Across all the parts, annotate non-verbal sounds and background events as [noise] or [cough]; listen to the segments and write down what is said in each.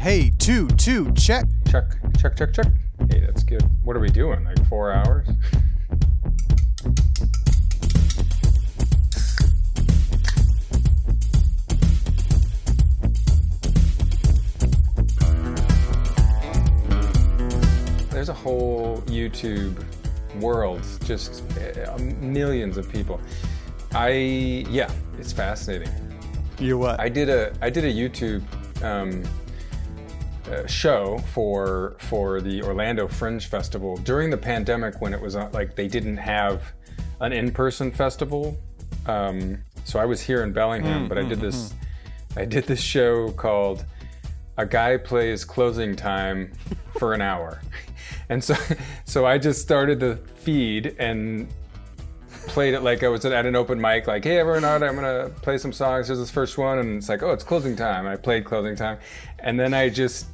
hey, two, two, check. Check, check, check, check. Hey, that's good. What are we doing? Like four hours? There's a whole YouTube world, just uh, millions of people. I yeah, it's fascinating. You what? I did a I did a YouTube um, uh, show for for the Orlando Fringe Festival during the pandemic when it was uh, like they didn't have an in-person festival. Um, so I was here in Bellingham, but I did this I did this show called A Guy Plays Closing Time for an hour. [laughs] And so so I just started the feed and played it like I was at an open mic, like, hey, everyone out, I'm gonna play some songs. Here's this first one, and it's like, oh, it's closing time. I played closing time, and then I just,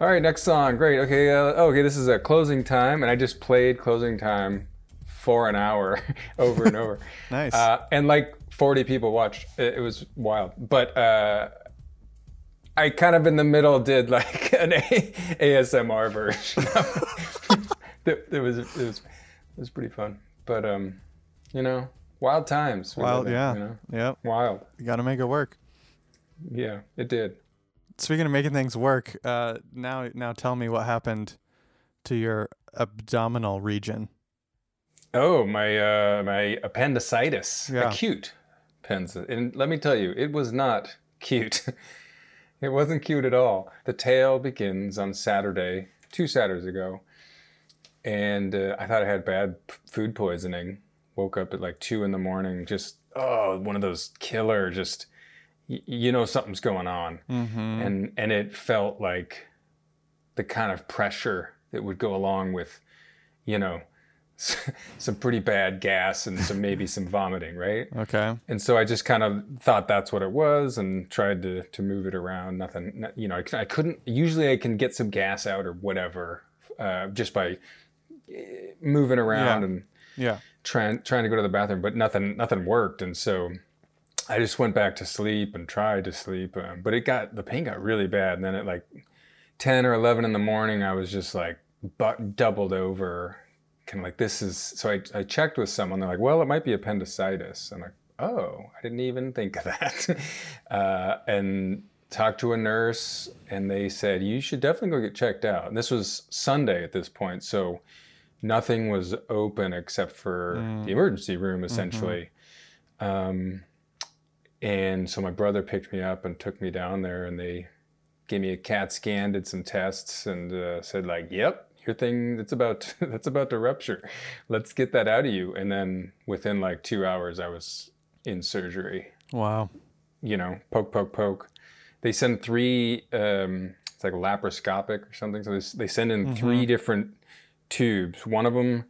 all right, next song, great, okay, uh, okay, this is a closing time, and I just played closing time for an hour, [laughs] over and over. [laughs] Nice. Uh, and like 40 people watched. It, it was wild, but. Uh, I kind of in the middle did like [laughs] an A- ASMR version. it, it was it was it was pretty fun, but um, you know, wild times. Wild, yeah. You know? Yep. Wild. You got to make it work. Yeah, it did. Speaking of making things work, uh, now now tell me what happened to your abdominal region. Oh, my uh, my appendicitis, Yeah. acute appendicitis, and let me tell you, it was not cute. [laughs] it wasn't cute at all. The tale begins on Saturday, two Saturdays ago, and uh, I thought I had bad p- food poisoning. Woke up at like two in the morning, just oh, one of those killer, just y- you know something's going on, Mm-hmm. and and it felt like the kind of pressure that would go along with, you know, [laughs] some pretty bad gas and some maybe some [laughs] vomiting, right? Okay. And so I just kind of thought that's what it was and tried to to move it around. Nothing, you know, I couldn't. Usually I can get some gas out or whatever uh, just by eh, moving around Yeah. and Yeah. trying trying to go to the bathroom, but nothing nothing worked, and so I just went back to sleep and tried to sleep, uh, but it got the pain got really bad, and then at like ten or eleven in the morning, I was just like but doubled over, kind of like this is. So I I checked with someone. They're like, well, it might be appendicitis. I'm like, oh, I didn't even think of that, [laughs] uh, and talked to a nurse, and they said you should definitely go get checked out. And this was Sunday at this point, so nothing was open except for the emergency room essentially um, and so my brother picked me up and took me down there and they gave me a cat scan did some tests and uh, said like yep your thing that's about [laughs] that's about to rupture let's get that out of you and then within like two hours i was in surgery Wow. you know, poke, poke, poke. They send three, um, it's like laparoscopic or something. So they, they send in three different tubes. One of them,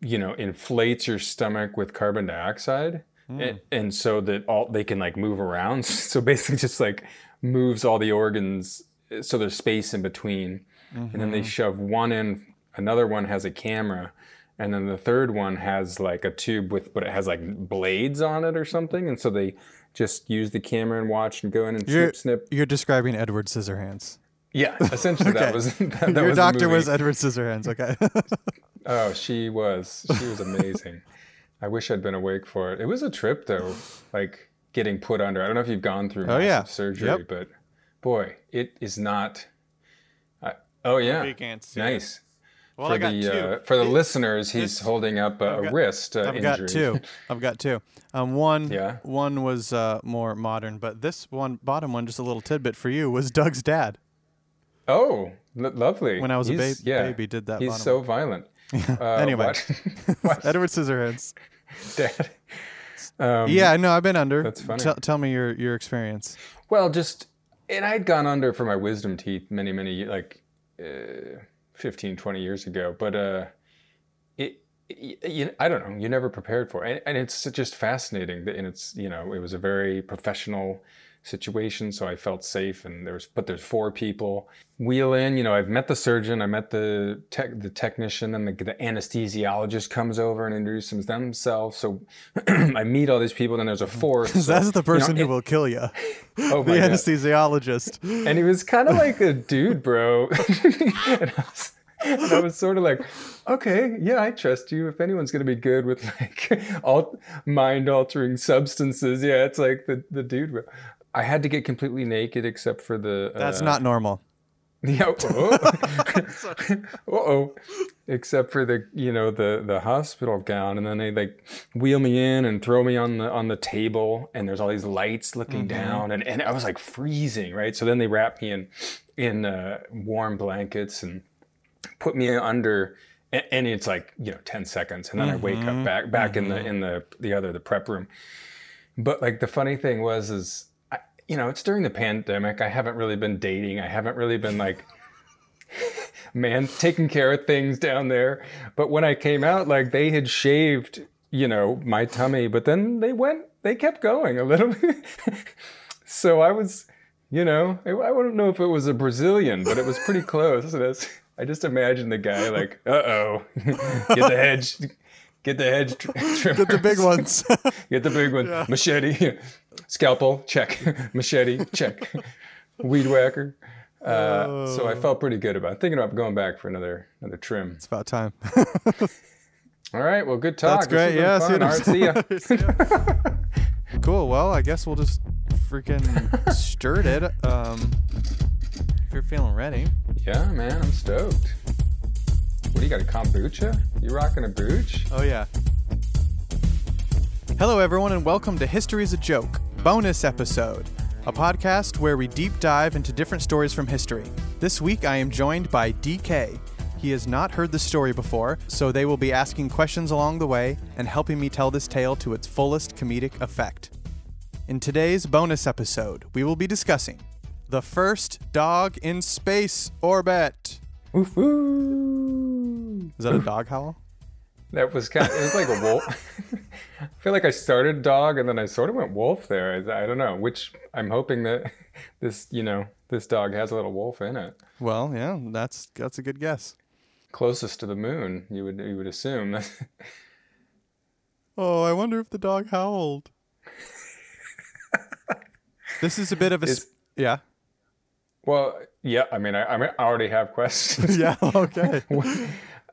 you know, inflates your stomach with carbon dioxide. And, hmm. and so that all they can like move around. [laughs] So basically, just like moves all the organs eh, so there's space in between. And then they mm-hmm. shove one in, another one has a camera. And then the third one has like a tube with, but it has like blades on it or something. And so they just use the camera and watch and go in and You're snip, snip. you're describing Edward Scissorhands. Yeah, essentially [laughs] Okay. that was [laughs] that, that Your was doctor was Edward Scissorhands. Okay. Oh, she was. She was amazing. I wish I'd been awake for it. It was a trip though, like getting put under. I don't know if you've gone through Oh, yeah. surgery, Yep. but boy, it is not. I oh yeah, can't it. nice. Well, for I got the two. uh, for the It- listeners, he's this- holding up a, I've got- a wrist uh, I've injury. got two. [laughs] I've got two. Um, one, Yeah. one was uh, more modern, but this one, bottom one, just a little tidbit for you, was Doug's dad. Oh, lo- lovely. When I was a He's- ba- yeah, baby, did that He's bottom so violent. [laughs] Uh, Anyway. what? [laughs] what? Edward Scissorhands. [laughs] Dad. Um, Yeah, no, I've been under. That's funny. Tell- tell me your your experience. Well, just and I'd gone under for my wisdom teeth many, many like uh, 15, 20 years ago, but uh, it y- you, I don't know. You never prepared for it, and, and it's just fascinating. that- And it's you know, it was a very professional situation, so I felt safe. And there's but there's four people. Wheel in. You know, I've met the surgeon, I met the tech, the technician, and the, the anesthesiologist comes over and introduces themselves. So [clears throat] I meet all these people. Then there's a fourth. [laughs] so, That's the you know, person who it- will kill you. [laughs] oh the my God. anesthesiologist. and he was kind of like a dude, bro. [laughs] and, I was, and I was sort of like, okay, yeah, I trust you. If anyone's gonna be good with like all mind altering substances, yeah, it's like the the dude. I had to get completely naked except for the. That's uh, not normal. [laughs] Yeah. [laughs] Uh oh. [laughs] Except for the you know the the hospital gown, and then they like wheel me in and throw me on the on the table, and there's all these lights looking down, and, and I was like freezing, right? So then they wrap me in in uh, warm blankets and put me under, and, and it's like you know ten seconds, and then I wake up back back in the in the the other the prep room. But like the funny thing was is. You know, it's during the pandemic. I haven't really been dating. I haven't really been like [laughs] man taking care of things down there but when i came out like they had shaved you know my tummy but then they went they kept going a little bit [laughs] so i was you know i I don't know if it was a brazilian but it was pretty [laughs] close i just imagine the guy like uh-oh get the hedge get the hedge tr- Get the big ones. Get the big one. Machete, scalpel, check. [laughs] Machete, check. [laughs] Weed whacker. Uh, so I felt pretty good about it. thinking about going back for another another trim. it's about time. [laughs] All right, well, good talk. That's great. Yeah, see you right, next see ya. cool. Well, I guess we'll just freaking stirred it. Um, if you're feeling ready. Yeah, man, I'm stoked. What do you got? A kombucha? You rocking a booch? Oh, yeah. Hello, everyone, and welcome to History's a Joke, bonus episode, a podcast where we deep dive into different stories from history. This week, I am joined by DK. He has not heard the story before, so they will be asking questions along the way and helping me tell this tale to its fullest comedic effect. In today's bonus episode, we will be discussing the first dog in space orbit. Is that a dog howl? That was kind. Of, it was like a wolf. [laughs] I feel like I started dog and then I sort of went wolf there. I, I don't know. Which I'm hoping that [laughs] this, you know, this dog has a little wolf in it. Well, yeah, that's that's a good guess. Closest to the moon, you would you would assume. [laughs] Oh, I wonder if the dog howled. this is a bit of a sp- yeah. well, yeah. I mean, I, I mean, I already have questions. Yeah, okay.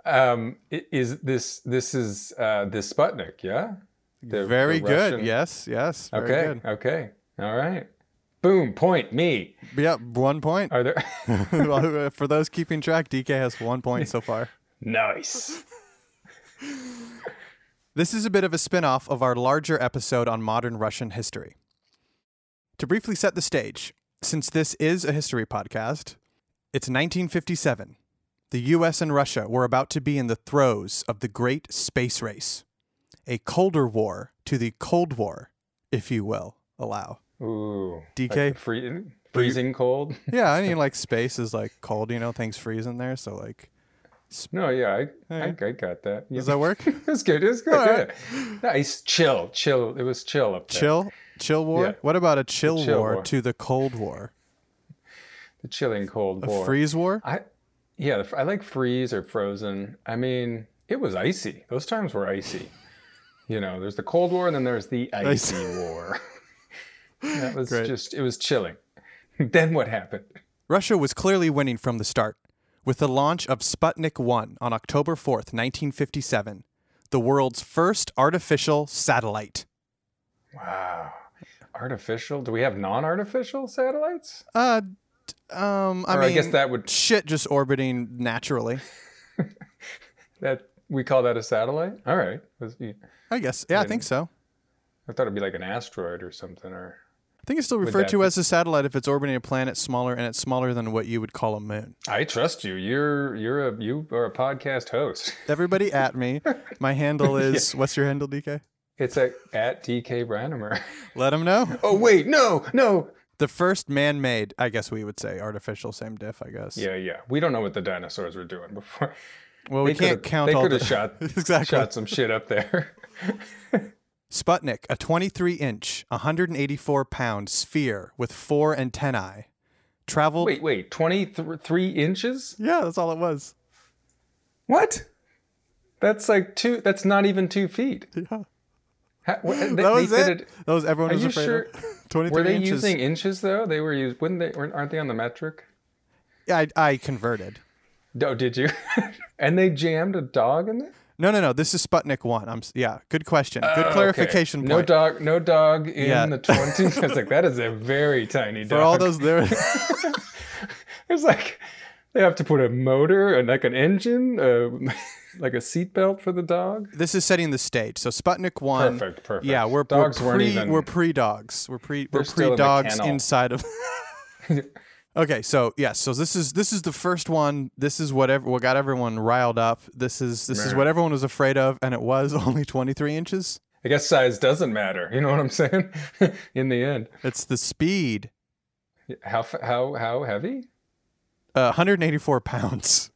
Um, is this this is uh, this Sputnik? Yeah. The- very the good. Yes, yes. Very Okay. good. Okay. All right. Boom. Point me. Yep, one point. Are there? [laughs] [laughs] For those keeping track, DK has one point so far. nice. [laughs] This is a bit of a spin off of our larger episode on modern Russian history. To briefly set the stage, since this is a history podcast, it's 1957. The US and Russia were about to be in the throes of the great space race, a colder war to the Cold War, if you will allow. Ooh. DK? Like free, freezing cold. [laughs] Yeah, I mean, like [laughs] space is like cold, you know, things freeze in there. So, like, No, yeah, I, I, I got that. Yeah. does that work? [laughs] It was good. It was good. Yeah. Nice, chill, chill. It was chill up there. chill? Chill war? Yeah. What about a chill, chill war, war. to the Cold War? The chilling cold war. A war. freeze war? I, yeah, I like freeze or frozen. I mean, it was icy. Those times were icy. You know, there's the Cold War and then there's the [laughs] icy war. [laughs] that was Great. just, it was chilling. [laughs] then what happened? Russia was clearly winning from the start. With the launch of Sputnik 1 on October 4th, 1957, the world's first artificial satellite. Wow. Artificial? Do we have non-artificial satellites? Uh, um, I Or mean, I guess that would shit just orbiting naturally. [laughs] that we call that a satellite. All right. Yeah. I guess. Yeah, I think so. I thought it'd be like an asteroid or something. Or I think it's still referred to be- as a satellite if it's orbiting a planet smaller and it's smaller than what you would call a moon. I trust you. You're you're a you are a podcast host. [laughs] Everybody at me. My handle [laughs] is what's your handle, DK? It's at at DK Brandemer. Let them know. Oh wait, no, no. The first man-made, I guess we would say, artificial, same diff, I guess. Yeah, yeah. We don't know what the dinosaurs were doing before. Well, we can't count They all could the have shot [laughs] exactly. shot some shit up there. [laughs] Sputnik, a 23 inch, 184 pound sphere with four antennae, traveled. wait, wait, twenty three inches? Yeah, that's all it was. What? That's like two. That's not even two feet. Yeah. How, what, they, That was it. fitted- That was everyone was afraid sure? of. [laughs] 23 Were they inches. using inches though? They were used. Wouldn't they? weren't- Aren't they on the metric? Yeah, I, I converted. Oh, did you? [laughs] and they jammed a dog in there. No, no, no. This is Sputnik one. I'm yeah. Good question. Good okay. clarification No dog. No dog in Yeah. the twenty. [laughs] I was like, that is a very tiny dog. For all those there. It's like they have to put a motor and like an engine, uh, like a seatbelt for the dog. this is setting the stage. So Sputnik one. Perfect, perfect. Yeah, we're Dogs we're pre even- we're pre dogs. We're pre we're pre dogs kennel. inside of. [laughs] okay, so yes, so this is this is the first one. This is whatever what got everyone riled up. This is this is what everyone was afraid of, and it was [laughs] only 23 inches. I guess size doesn't matter. You know what I'm saying? [laughs] in the end, It's the speed, how how how heavy? uh, 184 pounds.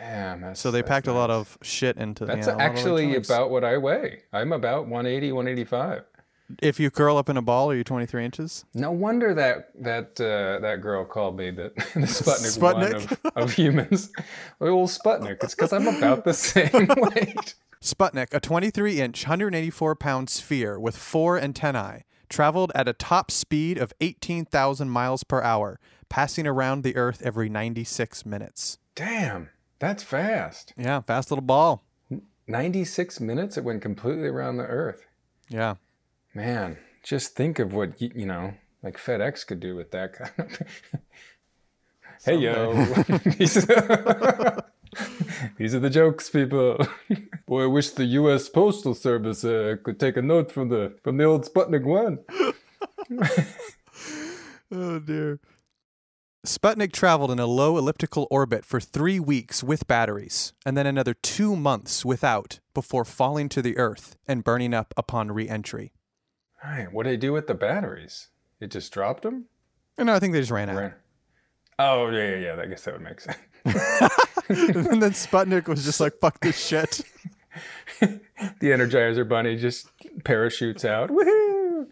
Damn. That's, So they packed a lot of shit into. That's a actually about what I weigh. I'm about 180, 185. If you curl up in a ball, are you 23 inches? No wonder that that uh, that girl called me [laughs] the, the [laughs] Sputnik, Sputnik? of, of [laughs] humans. Well, Sputnik. It's because I'm about the same weight. Sputnik, a 23 inch, 184 pound sphere with four antennae, traveled at a top speed of 18,000 miles per hour, passing around the Earth every 96 minutes. Damn, that's fast. Yeah, fast little ball. 96 minutes. It went completely around the Earth. Yeah. Man, just think of what y- you know, like FedEx could do with that kind of. [laughs] hey yo, these, [laughs] [laughs] these are the jokes, people. Boy, I wish the U.S. Postal Service uh, could take a note from the from the old Sputnik one. Oh, dear. Sputnik traveled in a low elliptical orbit for three weeks with batteries, and then another two months without before falling to the Earth and burning up upon re entry. All right, what did they do with the batteries? It just dropped them. Oh, no, I think they just ran out. Oh yeah, yeah, yeah. I guess that would make sense. [laughs] and then Sputnik was just like, fuck this shit. [laughs] the Energizer Bunny just parachutes out. Woohoo!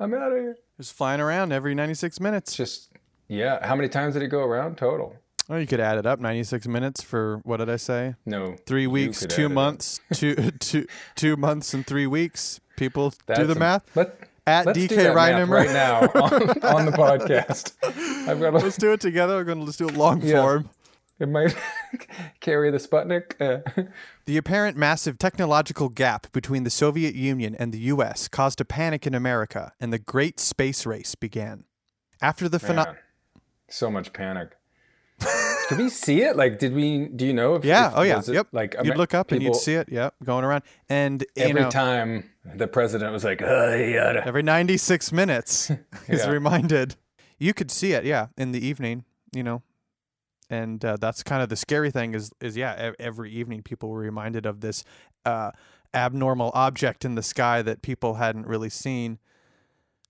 I'm out of here. Just flying around every 96 minutes. Just yeah. How many times did it go around total? Oh, you could add it up. 96 minutes for what did I say? No. Three weeks, two add it up. months, two, [laughs] two, two months and three weeks. People do the a- math. Let, At DK Reinemer. right now [laughs] on, on the podcast. [laughs] I've got Let's do it together. We're going to let's do it long Yeah. form. it might carry the Sputnik. Uh, The apparent massive technological gap between the Soviet Union and the US caused a panic in America, and the Great Space Race began. After the man, so much panic. Did we see it? Like, did we? Do you know if? Yeah, if- oh yeah, it, yep. Like, you'd look up and you'd see it, yep, going around. And every know, time the president was like, "Oh, yeah." every 96 minutes [laughs] he's Yeah. reminded. You could see it, yeah, in the evening, you know. And uh, that's kind of the scary thing is is yeah, e- every evening people were reminded of this uh, abnormal object in the sky that people hadn't really seen.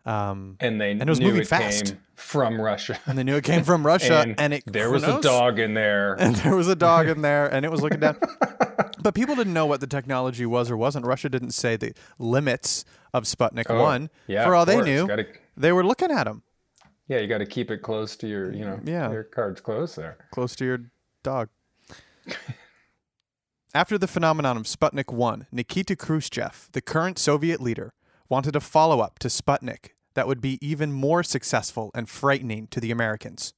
Um, And they it was knew moving it fast. came from Russia. and they knew it came from [laughs] Russia, and, and, it there was a dog in there. [laughs] and there was a dog in there, and it was looking down. [laughs] but people didn't know what the technology was or wasn't. Russia didn't say the limits of Sputnik Oh, One. yeah, For all they knew, Gotta- they were looking at them. yeah, you got to keep it close to your, you know, Yeah. your cards close there. close to your dog. After the phenomenon of Sputnik 1, Nikita Khrushchev, the current Soviet leader, wanted a follow up to Sputnik that would be even more successful and frightening to the Americans.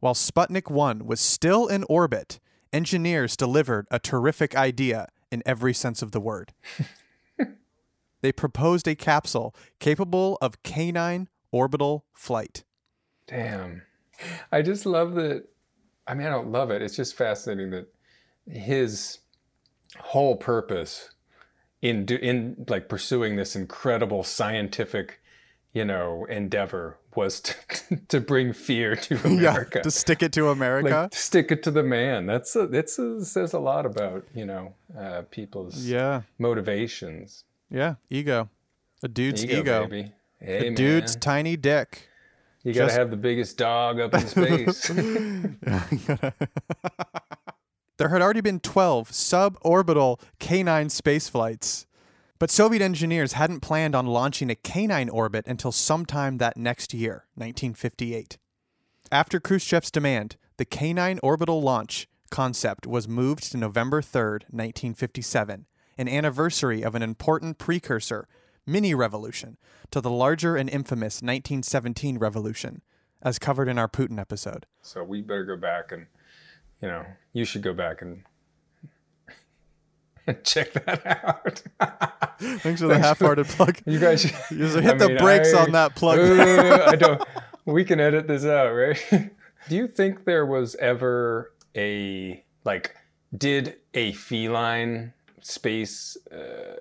While Sputnik 1 was still in orbit, engineers delivered a terrific idea in every sense of the word. [laughs] they proposed a capsule capable of canine orbital flight. Damn. I just love that. I mean, I don't love it. It's just fascinating that his whole purpose in do, in like pursuing this incredible scientific, you know, endeavor was to, [laughs] to bring fear to [laughs] America. Yeah, to stick it to America. like stick it to the man. That's a, that's a, says a lot about you know uh, people's yeah. motivations. Yeah, ego. A dude's ego. baby. Hey, A dude's tiny dick. You gotta just- have the biggest dog up in [laughs] space. There had already been 12 suborbital K9 space flights. But Soviet engineers hadn't planned on launching a canine orbit until sometime that next year, 1958. After Khrushchev's demand, the K9 orbital launch concept was moved to November 3, 1957, an anniversary of an important precursor, mini revolution, to the larger and infamous 1917 revolution, as covered in our Putin episode. So we better go back and, you know, you should go back and [laughs] check that out. [laughs] Thanks for the half-hearted plug. You guys [laughs] should, You hit the brakes on that plug. Uh, I don't. We can edit this out, right? Do you think there was ever a like? Did a feline space, uh,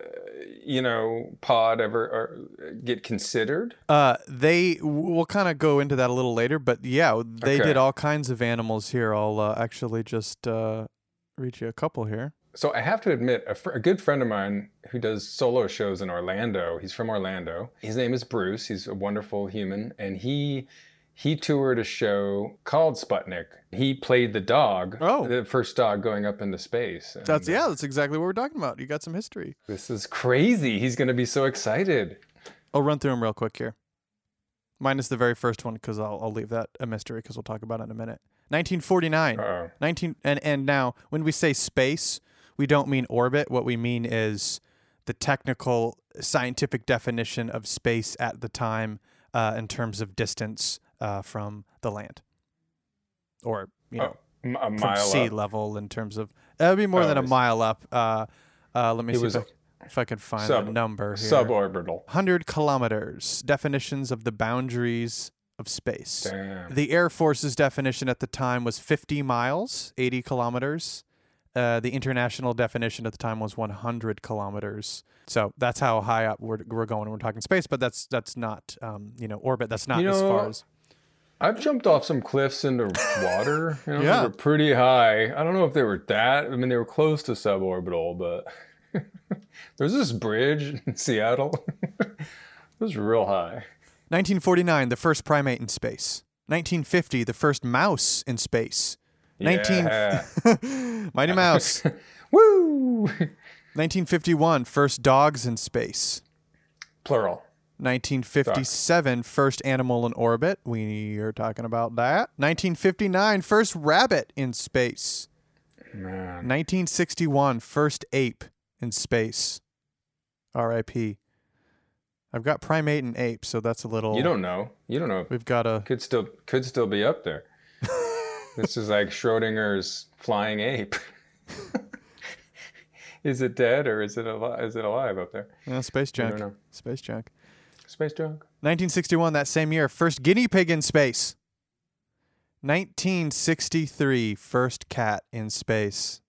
you know, pod ever or get considered? Uh, they we'll kind of go into that a little later, but yeah, they Okay. did all kinds of animals here. I'll uh, actually just uh, read you a couple here. So I have to admit, a, fr- a good friend of mine who does solo shows in Orlando. He's from Orlando. His name is Bruce. He's a wonderful human, and he he toured a show called Sputnik. He played the dog, Oh. the first dog going up into space. And, That's yeah, that's exactly what we're talking about. You got some history. This is crazy. He's going to be so excited. I'll run through them real quick here. Minus the very first one because I'll I'll leave that a mystery because we'll talk about it in a minute. 1949. Uh-oh. 19 and and now when we say space, we don't mean orbit. What we mean is the technical scientific definition of space at the time uh, in terms of distance uh, from the land, or you know Oh, m- a from sea up. level in terms of it would be more Oh, than a mile up. Uh, uh, let me It see if I, if I could find sub- the number here. Suborbital. 100 kilometers. Definitions of the boundaries of space. Damn. The Air Force's definition at the time was 50 miles, 80 kilometers. Uh, the international definition at the time was 100 kilometers. So that's how high up we're, we're going when we're talking space, but that's that's not um, you know orbit. That's not You as far as I've jumped off some cliffs into water. You know, Yeah. They were pretty high. I don't know if they were that. I mean, they were close to suborbital, but [laughs] there's this bridge in Seattle. [laughs] it was real high. 1949, the first primate in space. 1950, the first mouse in space. 19 Yeah. [laughs] Mighty Mouse. Woo! 1951, first dogs in space. Plural. 1957, first animal in orbit. We are talking about that. 1959, first rabbit in space. Man. 1961, first ape in space. R.I.P. I've got primate and ape, so that's a little. You don't know. You don't know. We've got a. Could still could still be up there. [laughs] this is like Schrodinger's flying ape. [laughs] is it dead or is it alive? Is it alive up there? uh, space junk. Space junk. Space junk. 1961, that same year, first guinea pig in space. 1963, first cat in space.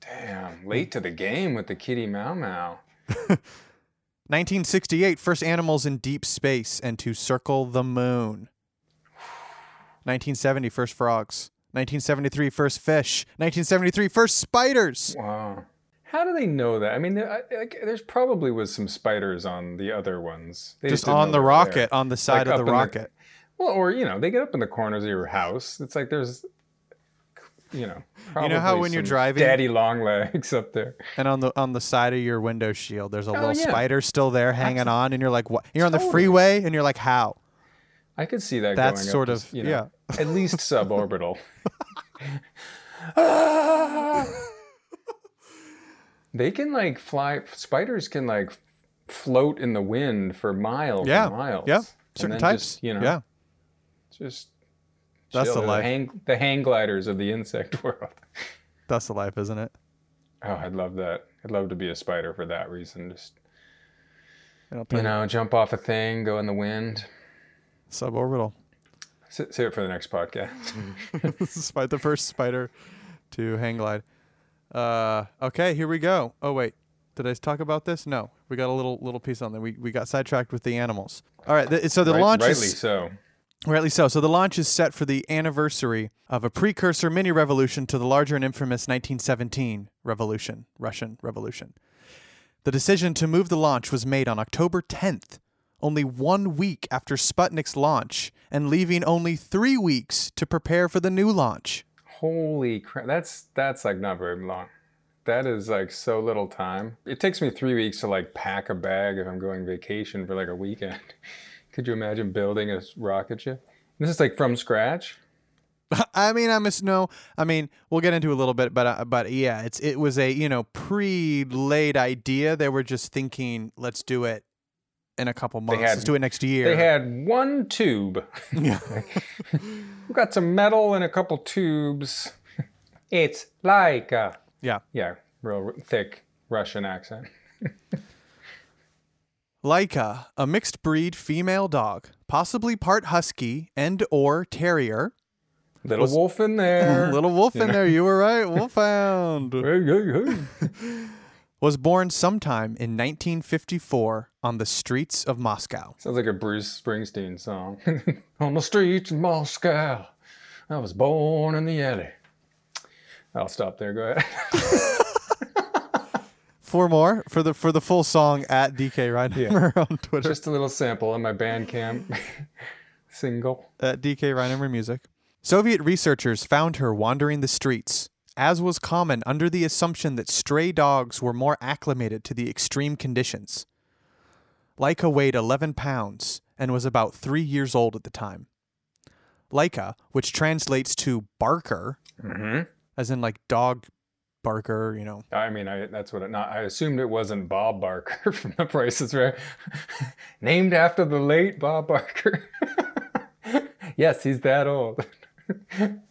Damn, late to the game with the kitty Mau Mau. [laughs] 1968, first animals in deep space and to circle the moon. 1970, first frogs. 1973, first fish. 1973, first spiders. Wow. How do they know that? I mean, there, I, like, there's probably was some spiders on the other ones. They Just didn't on the rocket, on the side Like of the rocket. Well, or you know, they get up in the corners of your house. It's like there's, you know, You know how when you're driving- daddy long legs up there. And on the on the side of your window shield, there's a oh, little Oh, yeah. spider still there hanging on, and you're like, "What?" You're on the freeway, and you're like, "How?" I could see that. That's going up sort just, of- you know, yeah. at least [laughs] suborbital. [laughs] [laughs] they can like fly. Spiders can like float in the wind for miles Yeah, and miles. yeah. Certain types, just, you know, yeah. just That's chill. the life. hang, the hang gliders of the insect [laughs] world. That's the life, isn't it? Oh, I'd love that. I'd love to be a spider for that reason. Just You know, jump off a thing, go in the wind. suborbital. Sa- Save it for the next podcast. [laughs] Despite the first spider to hang glide. Uh, okay, here we go. Oh wait, did I talk about this? No, we got a little little piece on there. We we got sidetracked with the animals. All right, th- so the Right- launch rightly is so. rightly so. So the launch is set for the anniversary of a precursor mini revolution to the larger and infamous 1917 revolution, Russian Revolution. The decision to move the launch was made on October 10th, only one week after Sputnik's launch, and leaving only three weeks to prepare for the new launch. Holy crap! That's that's like not very long. That is like so little time. It takes me three weeks to like pack a bag if I'm going vacation for like a weekend. [laughs] Could you imagine building a rocket ship? This is like from scratch. [laughs] I mean, I'm just no. I mean, we'll get into a little bit, but uh, but yeah, it's it was a you know pre-laid idea. They were just thinking, let's do it in a couple months. had- let's do it next year. They had one tube. yeah. [laughs] We've got some metal and a couple tubes. [laughs] It's like a yeah. yeah, real thick Russian accent. [laughs] Laika, a mixed breed female dog, possibly part husky and or terrier. Little wolf in there. Little wolf in there, you were right. Wolfhound. Was born sometime in 1954 on the streets of Moscow. Sounds like a Bruce Springsteen song. [laughs] On the streets of Moscow, I was born in the alley. I'll stop there. Go ahead. [laughs] Four more for the for the full song at DK Reinheimer [laughs] on Twitter. Just a little sample on my Bandcamp single. at DK Reinheimer Music. Soviet researchers found her wandering the streets, as was common under the assumption that stray dogs were more acclimated to the extreme conditions. Laika weighed 11 pounds and was about three years old at the time. Laika, which translates to barker, Mm-hmm. as in like dog barker, you know. I mean, I, that's what it, not, I assumed it wasn't Bob Barker [laughs] from The Price is Right. [laughs] Named after the late Bob Barker. [laughs] yes, he's that old.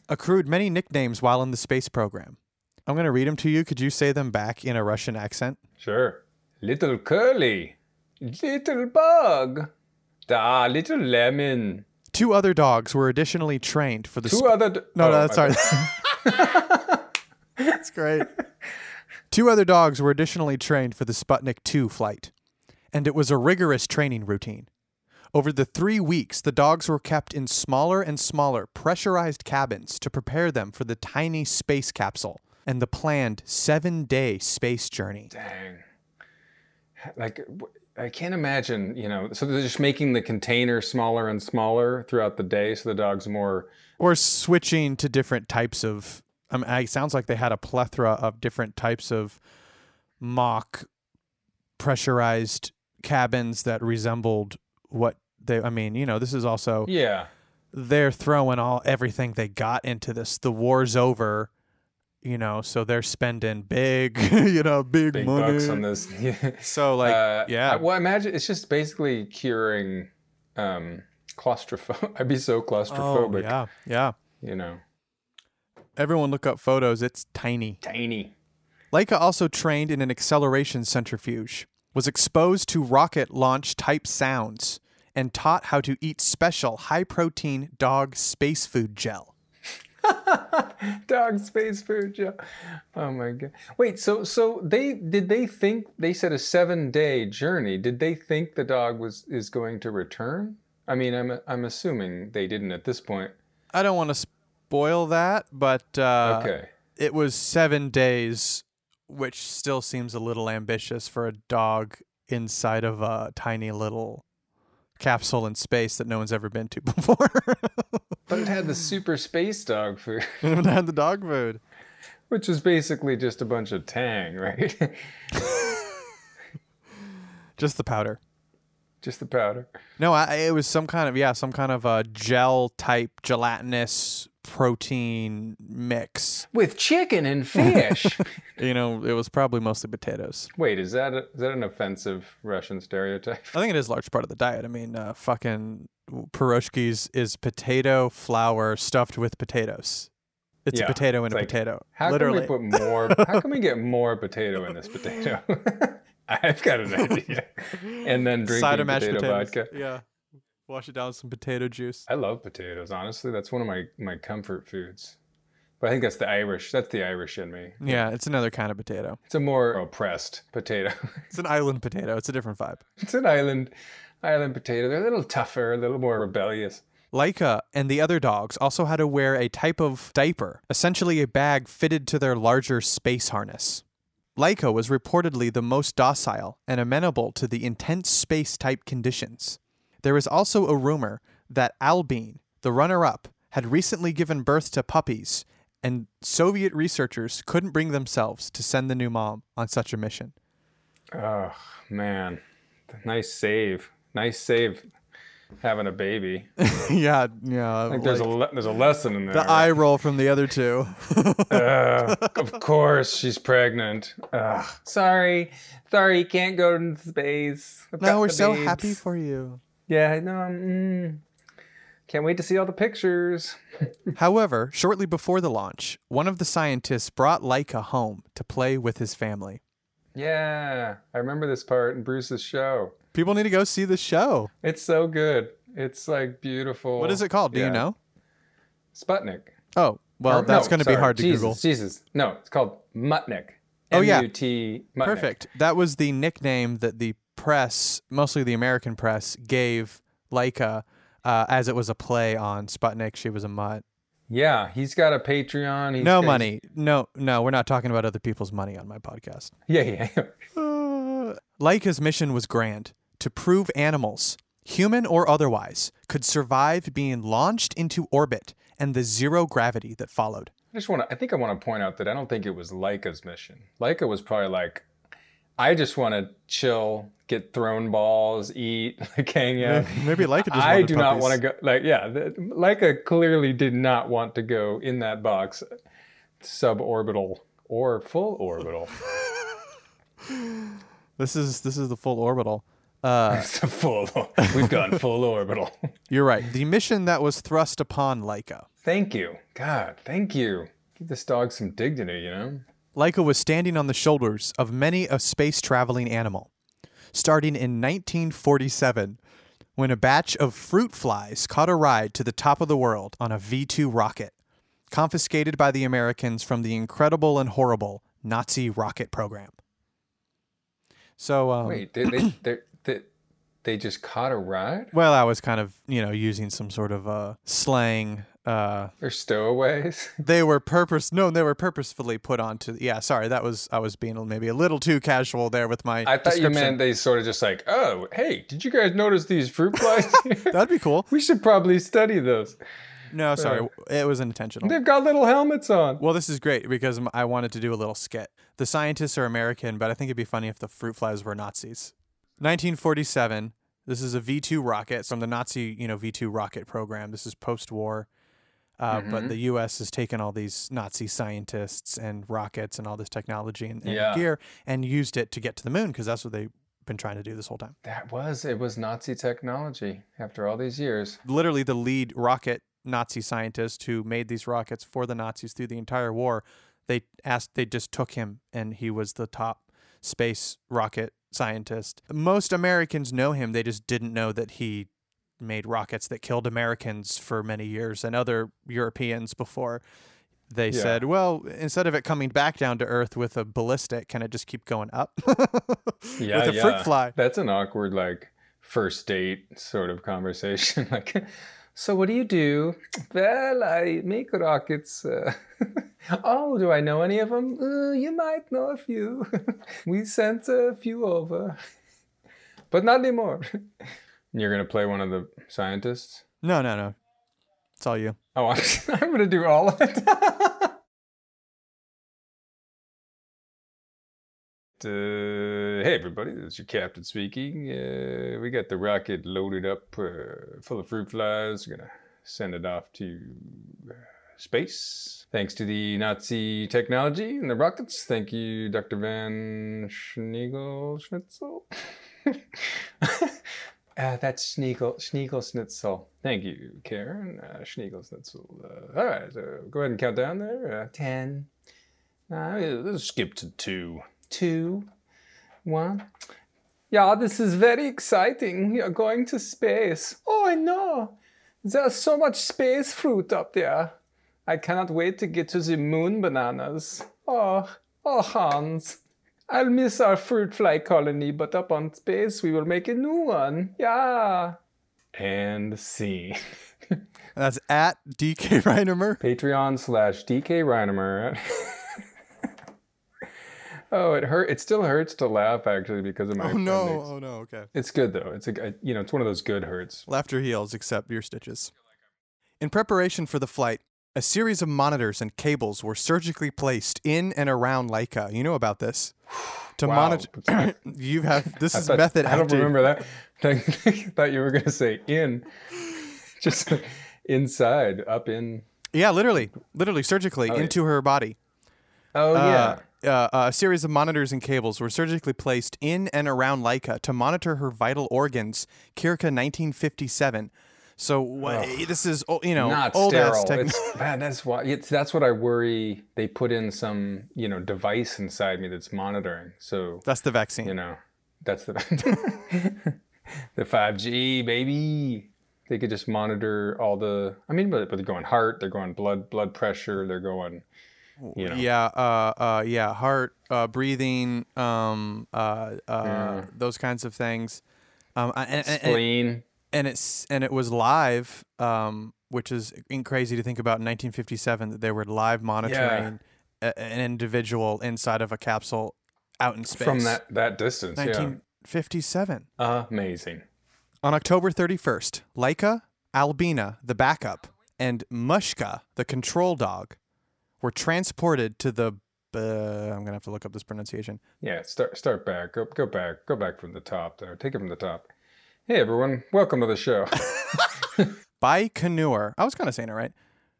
Accrued many nicknames while in the space program. I'm going to read them to you. Could you say them back in a Russian accent? Sure. Little curly. Little bug. Da, little lemon. Two other dogs were additionally trained for the Two sp- other. d- No, oh, no, that's sorry. [laughs] that's great. Two other dogs were additionally trained for the Sputnik 2 flight, and it was a rigorous training routine. Over the three weeks, the dogs were kept in smaller and smaller pressurized cabins to prepare them for the tiny space capsule and the planned seven day space journey. Dang. Like, I can't imagine, you know, so they're just making the container smaller and smaller throughout the day so the dog's more. Or switching to different types of. Um, I mean, it sounds like they had a plethora of different types of mock pressurized cabins that resembled what they. I mean, you know, this is also Yeah. they're throwing all everything they got into this. The war's over, you know, so they're spending big, [laughs] you know, big, Big money. bucks on this. [laughs] So like, Uh, yeah, well, imagine it's just basically curing um, claustrophobic. [laughs] I'd be so claustrophobic oh claustrophobic. yeah, yeah. You know, Everyone look up photos. It's tiny. tiny. Laika also trained in an acceleration centrifuge, was exposed to rocket launch type sounds, and taught how to eat special high protein dog space food gel. [laughs] Dog space food, Joe. Oh my god. Wait, so so they did they think they said a seven day journey? Did they think the dog was is going to return? I mean, I'm I'm assuming they didn't at this point. I don't want to spoil that, but uh, Okay. it was seven days, which still seems a little ambitious for a dog inside of a tiny little capsule in space that no one's ever been to [laughs] before. But it had the super space dog food, [laughs] it had the dog food. which was basically just a bunch of tang, right? [laughs] Just the powder. Just the powder. No, I, it was some kind of yeah, some kind of a gel type gelatinous protein mix. With chicken and fish. [laughs] You know, it was probably mostly potatoes. Wait, is that a, is that an offensive Russian stereotype? I think it is a large part of the diet. I mean, uh, fucking pierogies is potato flour stuffed with potatoes. It's Yeah, a potato in a like, potato. How Literally. can we put more? How can we [laughs] get more potato in this potato? [laughs] [laughs] I've got an idea. [laughs] And then drinking Side of mashed potato potatoes. vodka. Yeah. Wash it down with some potato juice. I love potatoes. Honestly, that's one of my my comfort foods. But I think that's the Irish. That's the Irish in me. Yeah, it's another kind of potato. It's a more oppressed potato. [laughs] It's an island potato. It's a different vibe. it's an island island potato. They're a little tougher, a little more rebellious. Laika and the other dogs also had to wear a type of diaper, essentially a bag fitted to their larger space harness. Laika was reportedly the most docile and amenable to the intense space type conditions. There is also a rumor that Albina, the runner up, had recently given birth to puppies and Soviet researchers couldn't bring themselves to send the new mom on such a mission. Oh man, nice save. Nice save. Having a baby. [laughs] yeah, yeah. I Like there's a le- there's a lesson in there. the eye roll from the other two. Uh, [laughs] of course, she's pregnant. Ugh. Sorry, sorry, you can't go to space. I've no, we're so babes. happy for you. Yeah, no, mm, can't wait to see all the pictures. [laughs] However, shortly before the launch, one of the scientists brought Laika home to play with his family. Yeah, I remember this part in Bruce's show. People need to go see the show. It's so good. It's like beautiful. What is it called? Do Yeah. you know? Sputnik. Oh, well, Or- that's no, going to be hard to Jesus, Google. Jesus, no, it's called Mutnik. Oh, yeah. M-U-T, Mutnik. Perfect. That was the nickname that the press, mostly the American press, gave Laika uh, as it was a play on Sputnik. She was a mutt. Yeah, he's got a Patreon. He's no got- money. No, no, we're not talking about other people's money on my podcast. Yeah, yeah. [laughs] Uh, Laika's mission was grand to prove animals, human or otherwise, could survive being launched into orbit and the zero gravity that followed. I just want to. I think I want to point out that I don't think it was Laika's mission. Laika was probably like, I just want to chill, get thrown balls, eat, [laughs] like hang out. Maybe Laika just I do not want to go. Like, yeah, Laika clearly did not want to go in that box, suborbital or full orbital. [laughs] This is this is the full orbital. Uh, [laughs] full. We've gone full orbital. [laughs] you're right. The mission that was thrust upon Laika. Thank you, God. Thank you. Give this dog some dignity, you know. Laika was standing on the shoulders of many a space traveling animal. Starting in 1947, when a batch of fruit flies caught a ride to the top of the world on a V 2 rocket, confiscated by the Americans from the incredible and horrible Nazi rocket program. So, um, Wait, they they [clears throat] they just caught a ride? well, I was kind of, you know, using some sort of uh, slang. Uh, They're stowaways. [laughs] they were purpose no, they were purposefully put onto. Yeah, sorry, that was I was being maybe a little too casual there with my. I thought you meant they sort of just like, oh, hey, did you guys notice these fruit flies? [laughs] That'd be cool. we should probably study those. No, sorry, it was intentional. They've got little helmets on. Well, this is great because I wanted to do a little skit. The scientists are American, but I think it'd be funny if the fruit flies were Nazis. 1947. This is a V 2 rocket from the Nazi, you know, V 2 rocket program. This is post war. Uh, But the U.S. has taken all these Nazi scientists and rockets and all this technology and, and Yeah. gear and used it to get to the moon because that's what they've been trying to do this whole time. That was it was Nazi technology after all these years. literally the lead rocket Nazi scientist who made these rockets for the Nazis through the entire war. They asked, they just took him, and he was the top space rocket scientist. Most Americans know him, they just didn't know that he made rockets that killed Americans for many years and other Europeans before. They Yeah. said, well, instead of it coming back down to Earth with a ballistic, can it just keep going up? [laughs] Yeah, with a yeah. fruit fly. That's an awkward like first date sort of conversation. [laughs] like, so what do you do? Well, I make rockets. Uh, [laughs] oh, do I know any of them? Uh, you might know a few. [laughs] we sent a few over, [laughs] but not anymore. You're gonna play one of the scientists. No, no, no. It's all you. Oh, I'm, I'm gonna do all of it. Uh, hey everybody, it's your captain speaking. Uh, we got the rocket loaded up, uh, full of fruit flies. We're gonna send it off to uh, space. Thanks to the Nazi technology and the rockets. Thank you, Dr. Van Schniegel Schnitzel. [laughs] Uh, that's Schniegel, Schnitzel. Thank you, Karen. Uh, Schniegel Schnitzel. Uh, all right, so go ahead and count down there. Uh, ten. Uh, let's skip to two. Two. One. Yeah, this is very exciting. We are going to space. Oh, I know. There's so much space fruit up there. I cannot wait to get to the moon bananas. Oh, oh, Hans. I'll miss our fruit fly colony, but up on space we will make a new one. Yeah. And scene. That's at DK Reinemer. Patreon slash DK Reinemer. [laughs] oh, it hurt. It still hurts to laugh actually because of my. Oh no! appendix. Oh no! Okay. It's good though. It's a you know it's one of those good hurts. Laughter heals, except your stitches. In preparation for the flight, a series of monitors and cables were surgically placed in and around Laika. You know about this. [sighs] To Wow. monitor, [coughs] you have this is Thought- method I don't acting. remember that. [laughs] [laughs] I thought you were going to say in, [laughs] just inside, up in. Yeah, literally, literally surgically yeah. into her body. Oh Uh, uh, a series of monitors and cables were surgically placed in and around Laika to monitor her vital organs. Kirka, 1957. So what, this is you know not old ass sterile. technology. It's bad. That's why. It's that's what I worry. They put in some you know device inside me that's monitoring. So That's the vaccine. you know, that's the [laughs] the five G baby. They could just monitor all the. I mean, but, but they're going heart. They're going blood blood pressure. They're going. You know. Yeah, uh, uh, yeah, heart, uh, breathing, um, uh, uh, those kinds of things. Um, and, and, and, Spleen. and it's and it was live, um, which is crazy to think about. In 1957, that they were live monitoring a, an individual inside of a capsule out in space from that that distance. 1957. Yeah. Amazing. On October 31st, Laika, Albina, the backup, and Mushka, the control dog, were transported to the. Uh, I'm gonna have to look up this pronunciation. Yeah, start start back. Go go back. Go back from the top there. Take it from the top. Hey everyone, welcome to the show. [laughs] Baikonur. I was kind of saying it right.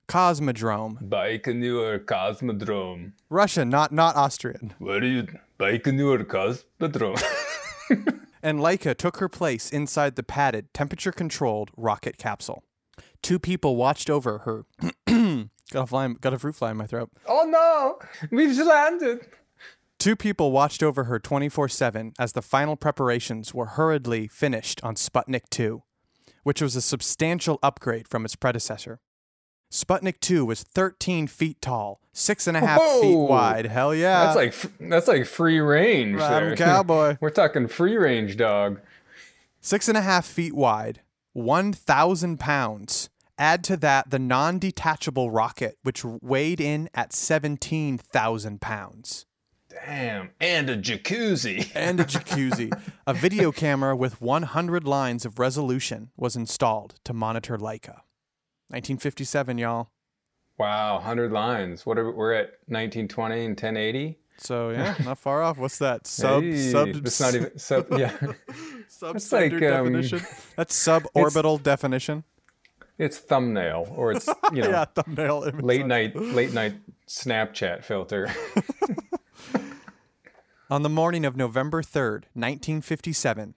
Cosmodrome, Baikonur Cosmodrome. Russian, not not Austrian. What are you Baikonur Cosmodrome? [laughs] And Laika took her place inside the padded, temperature-controlled rocket capsule. Two people watched over her. [clears throat] got a fly, got a fruit fly in my throat. oh no, we've landed. Two people watched over her 24 7 as the final preparations were hurriedly finished on Sputnik 2, which was a substantial upgrade from its predecessor. Sputnik 2 was 13 feet tall, six and a half feet wide. Hell yeah. That's like that's like free range. I'm there. cowboy. [laughs] We're talking free range dog. Six and a half feet wide, 1,000 pounds. Add to that the non detachable rocket, which weighed in at 17,000 pounds. Damn, and a jacuzzi. [laughs] and a jacuzzi. a video camera with 100 lines of resolution was installed to monitor Laika. 1957, y'all. Wow, hundred lines. What are we, we're at? 1920 and 1080. So yeah, [laughs] not far off. What's that? Sub Hey, sub. That's not even sub. Yeah, [laughs] sub like, standard um, definition. That's suborbital definition. It's thumbnail or it's [laughs] you know Yeah, thumbnail late night late night Snapchat filter. [laughs] [laughs] On the morning of November 3rd, 1957,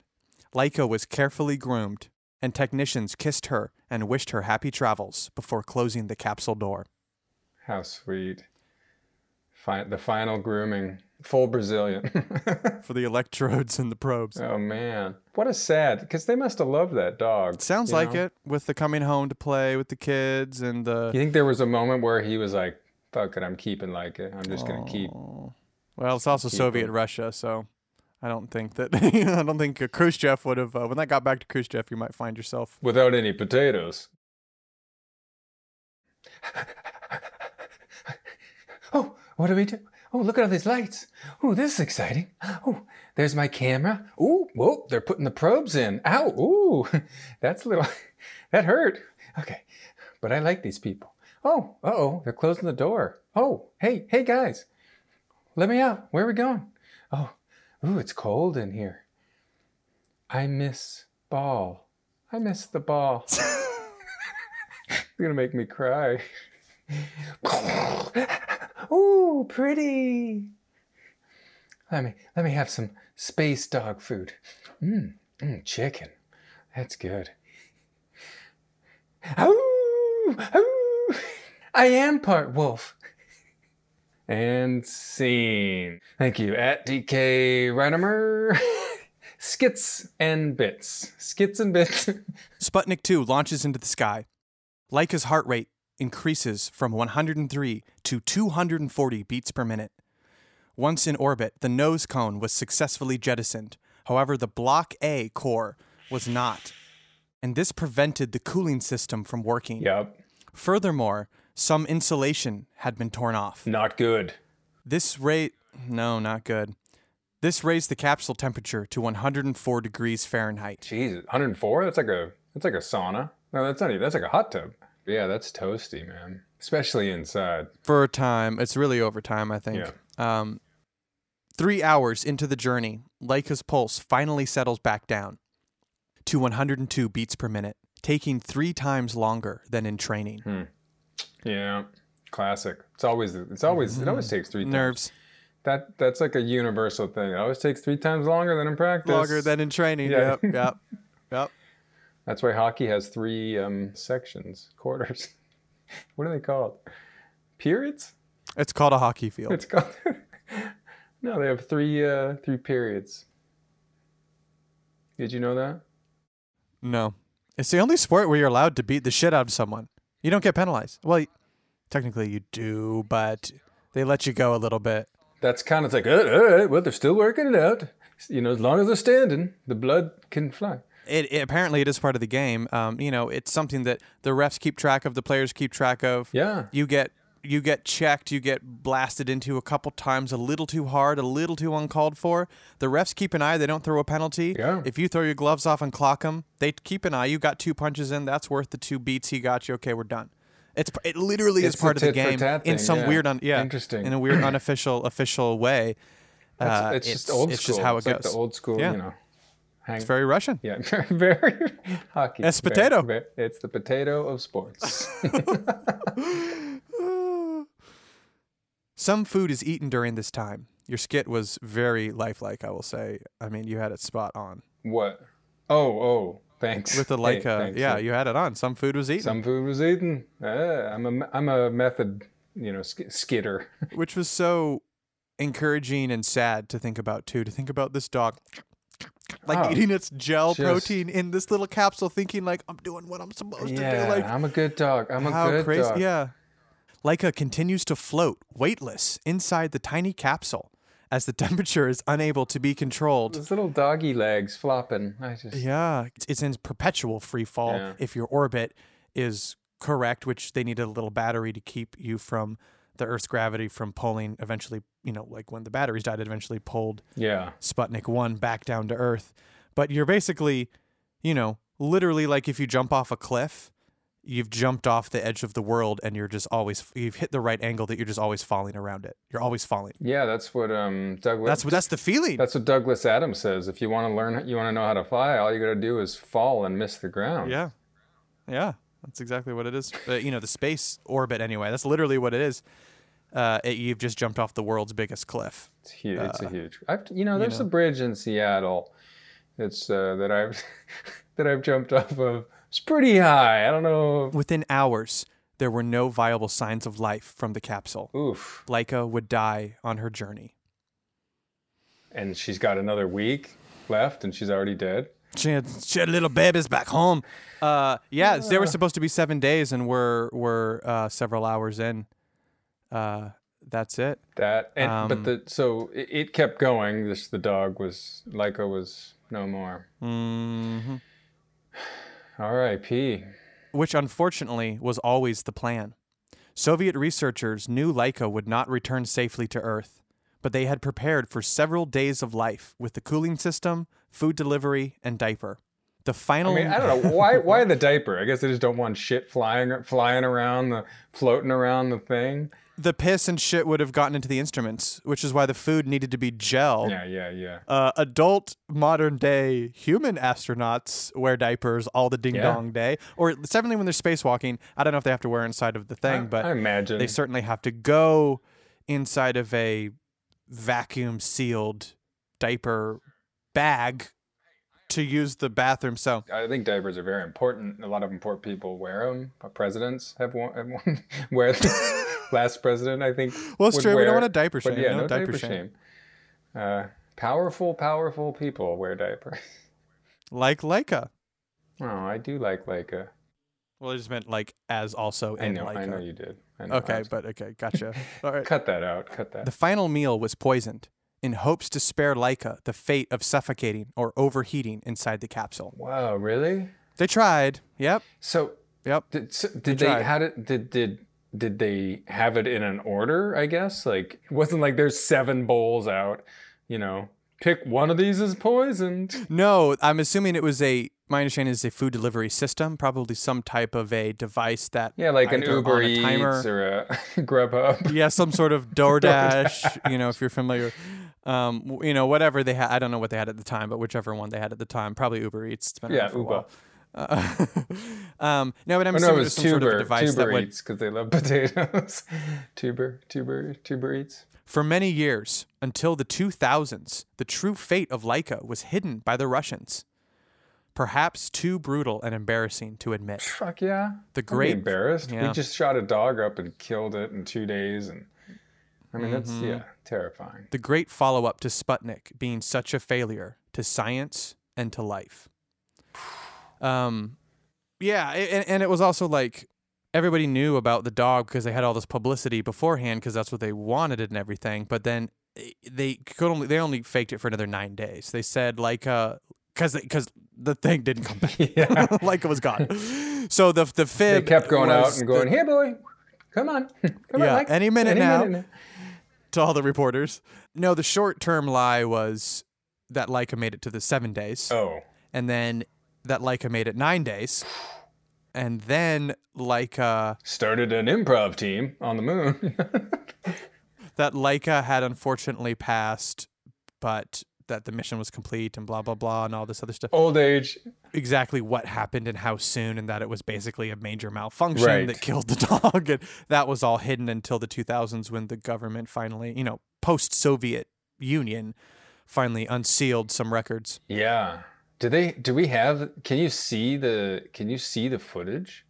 Laika was carefully groomed, and technicians kissed her and wished her happy travels before closing the capsule door. How sweet. Fi- the final grooming, full Brazilian. [laughs] For the electrodes and the probes. oh man, what a sad. Because they must have loved that dog. Sounds like know? it with the coming home to play with the kids and the. You think there was a moment where he was like, "Fuck it, I'm keeping like it. I'm just gonna keep." Well, it's also Soviet. Russia, so I don't think that. [laughs] I don't think uh, Khrushchev would have. Uh, when that got back to Khrushchev, you might find yourself. without any potatoes. [laughs] oh, what do we do? Oh, look at all these lights. Oh, this is exciting. Oh, there's my camera. Oh, whoa, they're putting the probes in. Ow, ooh, [laughs] that's a little, [laughs] that hurt. Okay, but I like these people. Oh, uh oh, they're closing the door. Oh, hey, hey guys, let me out. Where are we going? Oh, ooh, it's cold in here. I miss ball. I miss the ball. [laughs] You're gonna make me cry. Ooh, pretty. Let me let me have some space dog food. Mmm, mm, chicken. That's good. Ooh, ooh. I am part wolf. And scene. Thank you. At DK Reinemer. [laughs] Skits and bits. Skits and bits. [laughs] Sputnik 2 launches into the sky. Laika's heart rate increases from 103 to 240 beats per minute. Once in orbit, the nose cone was successfully jettisoned. However, the Block A core was not, and this prevented the cooling system from working. yep. Furthermore, some insulation had been torn off. Not good. This rate, no, not good. This raised the capsule temperature to 104 degrees Fahrenheit. Jesus, 104? That's like a that's like a sauna. No, that's not even. That's like a hot tub. Yeah, that's toasty, man. Especially inside. For a time, it's really over time, I think. Yeah. Um, three hours into the journey, Laika's pulse finally settles back down to 102 beats per minute, taking three times longer than in training. Hmm. Yeah. Classic. It's always it's always it always takes three times. Nerves That that's like a universal thing. It always takes three times longer than in practice. longer than in training. Yeah. Yep, [laughs] yep, yep. That's why hockey has three um, sections, [laughs] quarters. what are they called? Periods? It's called a hockey field. It's called. [laughs] no, they have three uh, three periods. Did you know that? No. It's the only sport where you're allowed to beat the shit out of someone. You don't get penalized. Well, technically you do, but they let you go a little bit. That's kind of like, uh, all right, well, they're still working it out. You know, as long as they're standing, the blood can fly. It, it apparently it is part of the game. Um, you know, it's something that the refs keep track of, the players keep track of. Yeah. You get you get checked, you get blasted into a couple times, a little too hard, a little too uncalled for. The refs keep an eye; they don't throw a penalty. Yeah. If you throw your gloves off and clock them, they keep an eye. You got two punches in, that's worth the two beats he got you. Okay, we're done. It's it literally is part of the game in thing, some yeah. weird, un, yeah, Interesting. in a weird unofficial official way. Uh, it's, just old it's school. just how it it's goes. like the old school, Yeah. you know. Hang, it's very Russian. yeah, very, [laughs] very hockey. It's Very- potato. very- it's the potato of sports. [laughs] Some food is eaten during this time. Your skit was very lifelike, I will say. I mean, you had it spot on. what? Oh, oh, thanks. With the Hey, like, uh, thanks. yeah, you had it on. Some food was eaten, Some food was eaten. I'm a I'm a method, you know, sk- skitter. which was so encouraging and sad to think about, too. To think about this dog, like Oh, eating its gel just- protein in this little capsule, thinking, like, I'm doing what I'm supposed to do. Like, I'm a good dog. I'm a good crazy. dog. Yeah. Laika continues to float, weightless, inside the tiny capsule as the [laughs] temperature is unable to be controlled. Those little doggy legs flopping. I just Yeah, it's- in perpetual free fall Yeah. if your orbit is correct, which they needed a little battery to keep you from the Earth's gravity from pulling eventually, you know, like when the batteries died, it eventually pulled yeah. Sputnik 1 back down to Earth. But you're basically, you know, literally like if you jump off a cliff, you've jumped off the edge of the world and you're just always you've hit the right angle that you're just always falling around it. You're always falling. Yeah, that's what um Douglas That's what that's the feeling. that's what Douglas Adams says. If you want to learn you want to know how to fly, all you got to do is fall and miss the ground. Yeah. Yeah. That's exactly what it is. Uh, you know, the space orbit, anyway. That's literally what it is. Uh, it, you've just jumped off the world's biggest cliff. It's huge. it's a huge. I've you know, there's know. a bridge in Seattle. It's uh, that I've [laughs] that I've jumped off of. It's pretty high. I don't know. Within hours, there were no viable signs of life from the capsule. Oof. Laika would die on her journey. And she's got another week left, and she's already dead. She had, she had little babies back home. Uh, yeah, they were supposed to be seven days, and we're we're uh, several hours in. Uh, that's it. That and Um, but the so it, it kept going. This the dog was Laika was no more. hmm R.I.P. which unfortunately was always the plan. Soviet researchers knew Laika would not return safely to Earth, but they had prepared for several days of life with the cooling system, food delivery, and diaper. The final I mean, I don't know why. [laughs] Why the diaper? I guess they just don't want shit flying flying around the floating around the thing. The piss and shit would have gotten into the instruments, which is why the food needed to be gel. Yeah, yeah, yeah. Uh, adult modern day human astronauts wear diapers all the ding Yeah. dong day, or certainly when they're spacewalking. I don't know if they have to wear inside of the thing, I, but I imagine they certainly have to go inside of a vacuum sealed diaper bag to use the bathroom. So I think diapers are very important. A lot of important people wear them. Presidents have one. Have one [laughs] wear them. Last president, I think. Well, it's true. We don't want a diaper shame. Yeah, No no, diaper diaper, shame. shame. Uh, powerful, powerful people wear diapers. [laughs] like Laika. Oh, I do like Laika. Well, I just meant like as also in I know, Laika. I know you did. I know. Okay, but okay, gotcha. [laughs] All right. cut that out. Cut that. The final meal was poisoned in hopes to spare Laika the fate of suffocating or overheating inside the capsule. Wow, really? They tried. Yep. So Yep. did so, did they tried. had it? Did did did they have it in an order? I guess like it wasn't like there's seven bowls out. You know, pick one of these is poisoned. No, I'm assuming it was a my understanding is a food delivery system, probably some type of a device that Yeah, like an Uber Eats timer- or a [laughs] Grubhub. yeah, some sort of [laughs] DoorDash, you know, if you're familiar. Um, you know, whatever they had. I don't know what they had at the time, but whichever one they had at the time, probably Uber Eats. It's been Yeah, Uber. Uh, [laughs] um, no, but I'm no, assuming it was some sort of a Tuber. device that Tuber would Eats because they love [laughs] potatoes. tuber, Tuber, Tuber Eats. For many years, until the 2000s, the true fate of Laika was hidden by the Russians. Perhaps too brutal and embarrassing to admit. Fuck yeah. The great, embarrassed. yeah. We just shot a dog up and killed it in two days, and I mean that's Mm-hmm. yeah terrifying. the great follow up to Sputnik being such a failure to science and to life. Um, yeah, and, and it was also like everybody knew about the dog because they had all this publicity beforehand because that's what they wanted and everything. But then eh, they could only they only faked it for another nine days. They said like uh because because the thing didn't come back. [laughs] [laughs] Yeah. like it was gone. So the the They fib kept going out and the- going, "Here, boy, come on, [laughs] come Yeah, on, Mike. any minute any now." minute to all the reporters. No, the short term lie was that Laika made it to the seven days, Oh, and then that Laika made it nine days, and then Laika started an improv team on the moon. [laughs] that Laika had unfortunately passed, but that the mission was complete and blah blah blah and all this other stuff. Old age. Exactly what happened and how soon, and that it was basically a major malfunction Right. that killed the [laughs] dog, and that was all hidden until the 2000s when the government finally, you know, post Soviet Union, finally unsealed some records. Yeah. Do they? Do we have? Can you see the? Can you see the footage?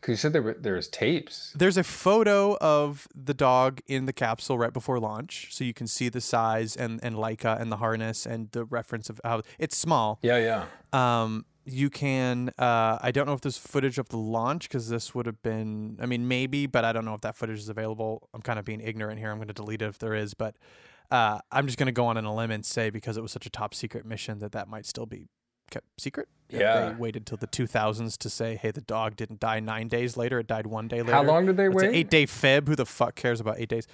Because you said there were there's tapes. There's a photo of the dog in the capsule right before launch, so you can see the size and and Laika and the harness and the reference of how it's small. Yeah, yeah. Um, you can. Uh, I don't know if there's footage of the launch because this would have been. I mean, maybe, but I don't know if that footage is available. I'm kind of being ignorant here. I'm going to delete it if there is, but uh, I'm just going to go on an limb and say because it was such a top secret mission that that might still be kept secret. If Yeah. they waited till the 2000s to say, "Hey, the dog didn't die nine days later; it died one day later." How long did they It's wait? an eight day fib. Who the fuck cares about eight days?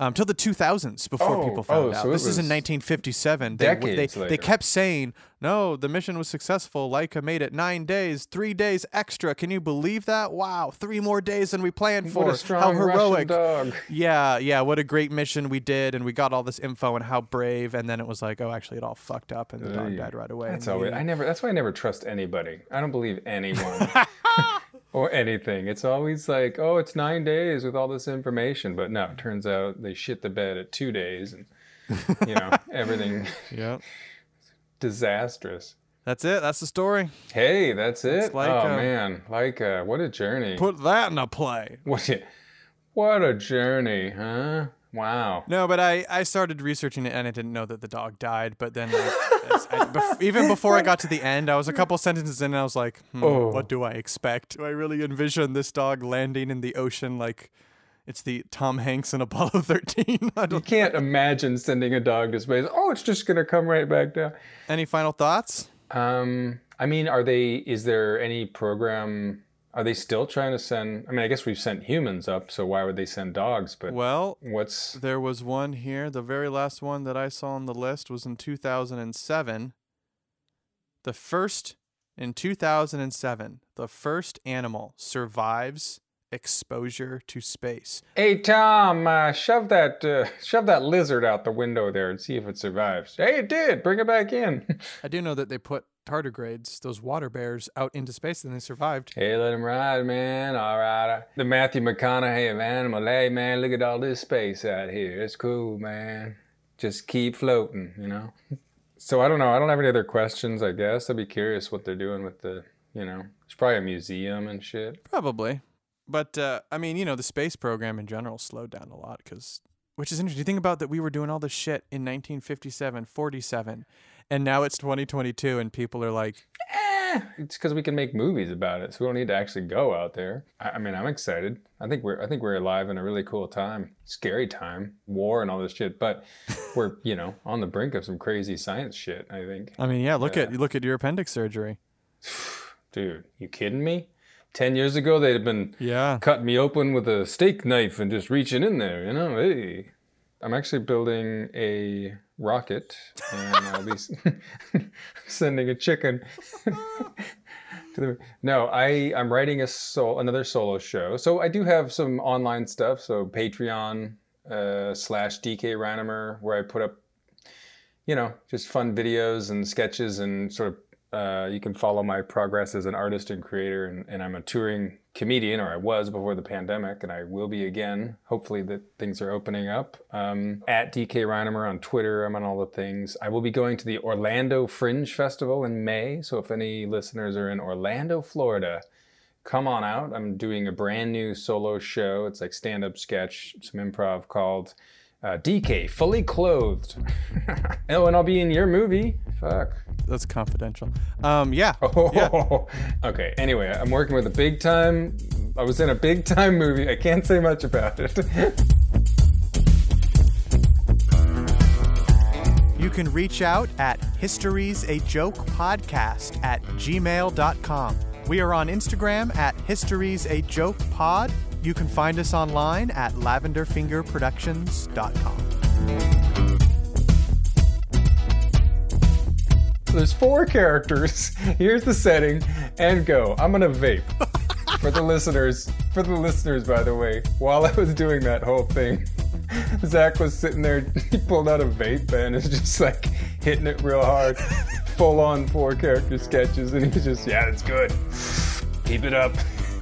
Um, till the 2000s before Oh, people found oh, out. so this is in 1957. They, decades they, they kept saying, no, the mission was successful. Laika made it nine days, three days extra. Can you believe that? Wow, three more days than we planned for. what a strong How heroic. dog. Yeah, yeah, what a great mission we did, and we got all this info and how brave. And then it was like, oh, actually, it all fucked up, and the dog Ugh. died right away. That's always. I never. That's why I never trust anybody. I don't believe anyone [laughs] or anything. It's always like, oh, it's nine days with all this information, but no. It turns out they shit the bed at two days, and you know [laughs] everything yeah, [laughs] disastrous. that's it. That's the story. Hey, that's it. like, oh uh, man, like uh, what a journey. Put that in a play. what? [laughs] a- What a journey, huh? Wow. No, but I, I started researching it and I didn't know that the dog died. But then, like, I, bef- [laughs] even before I got to the end, I was a couple sentences in and I was like, hmm, Oh. what do I expect? Do I really envision this dog landing in the ocean like it's the Tom Hanks in Apollo [laughs] 13? You can't imagine sending a dog to space. Oh, it's just gonna come right back down. any final thoughts? Um, I mean, are they? Is there any program? Are they still trying to send? I mean, I guess we've sent humans up, so why would they send dogs? But Well, what's? there was one here. The very last one that I saw on the list was in 2007. The first in 2007, the first animal survives exposure to space. Hey Tom, uh, shove that uh, shove that lizard out the window there and see if it survives. Hey, it did. Bring it back in. [laughs] I do know that they put tardigrades, those water bears, out into space and they survived. hey, let them ride, man. All right. The Matthew McConaughey of animal. Hey, man, look at all this space out here. It's cool, man. Just keep floating, you know. So I don't know. I don't have any other questions. I guess I'd be curious what they're doing with the, you know, it's probably a museum and shit. Probably. But, uh, I mean, you know, the space program in general slowed down a lot because, which is interesting. You think about that we were doing all this shit in 1957, 47, and now it's 2022 and people are like, Eh, it's because we can make movies about it, so we don't need to actually go out there. I, I mean, I'm excited. I think we're I think we're alive in a really cool time, scary time, war and all this shit. But [laughs] we're you know on the brink of some crazy science shit. I think, I mean, yeah, look Yeah. at look at your appendix surgery. [sighs] dude, you kidding me? Ten years ago, they'd have been Yeah. cutting me open with a steak knife and just reaching in there. You know, hey, I'm actually building a rocket, and I'll be [laughs] sending a chicken. [laughs] no, I I'm writing a sol another solo show. So I do have some online stuff. So Patreon uh, slash DK Reinemer, where I put up, you know, just fun videos and sketches and sort of uh, you can follow my progress as an artist and creator. And, and, I'm a touring comedian, or I was before the pandemic, and I will be again. Hopefully, that things are opening up. Um, at DK Reinemer on Twitter, I'm on all the things. I will be going to the Orlando Fringe Festival in May. So if any listeners are in Orlando, Florida, come on out. I'm doing a brand new solo show. It's like stand up sketch, some improv called uh, DK Fully Clothed. [laughs] oh, and I'll be in your movie. Fuck. That's confidential. Um, yeah. [laughs] Oh, yeah. [laughs] okay. Anyway, I'm working with a big time. I was in a big time movie. I can't say much about it. [laughs] you can reach out at History's a Joke Podcast at gmail.com. We are on Instagram at History's a Joke Pod you can find us online at lavenderfingerproductions.com. There's four characters. [laughs] Here's the setting, and go. I'm gonna vape. for the listeners, for the listeners, by the way, while I was doing that whole thing, [laughs] Zach was sitting there. [laughs] He pulled out a vape and is just like hitting it real hard, full on four character sketches, and he's just, yeah, it's good. Keep it up.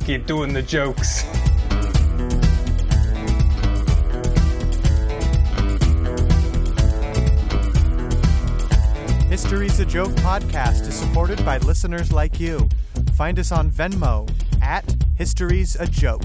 Keep doing the jokes. History's a Joke podcast is supported by listeners like you. Find us on Venmo at History's a Joke.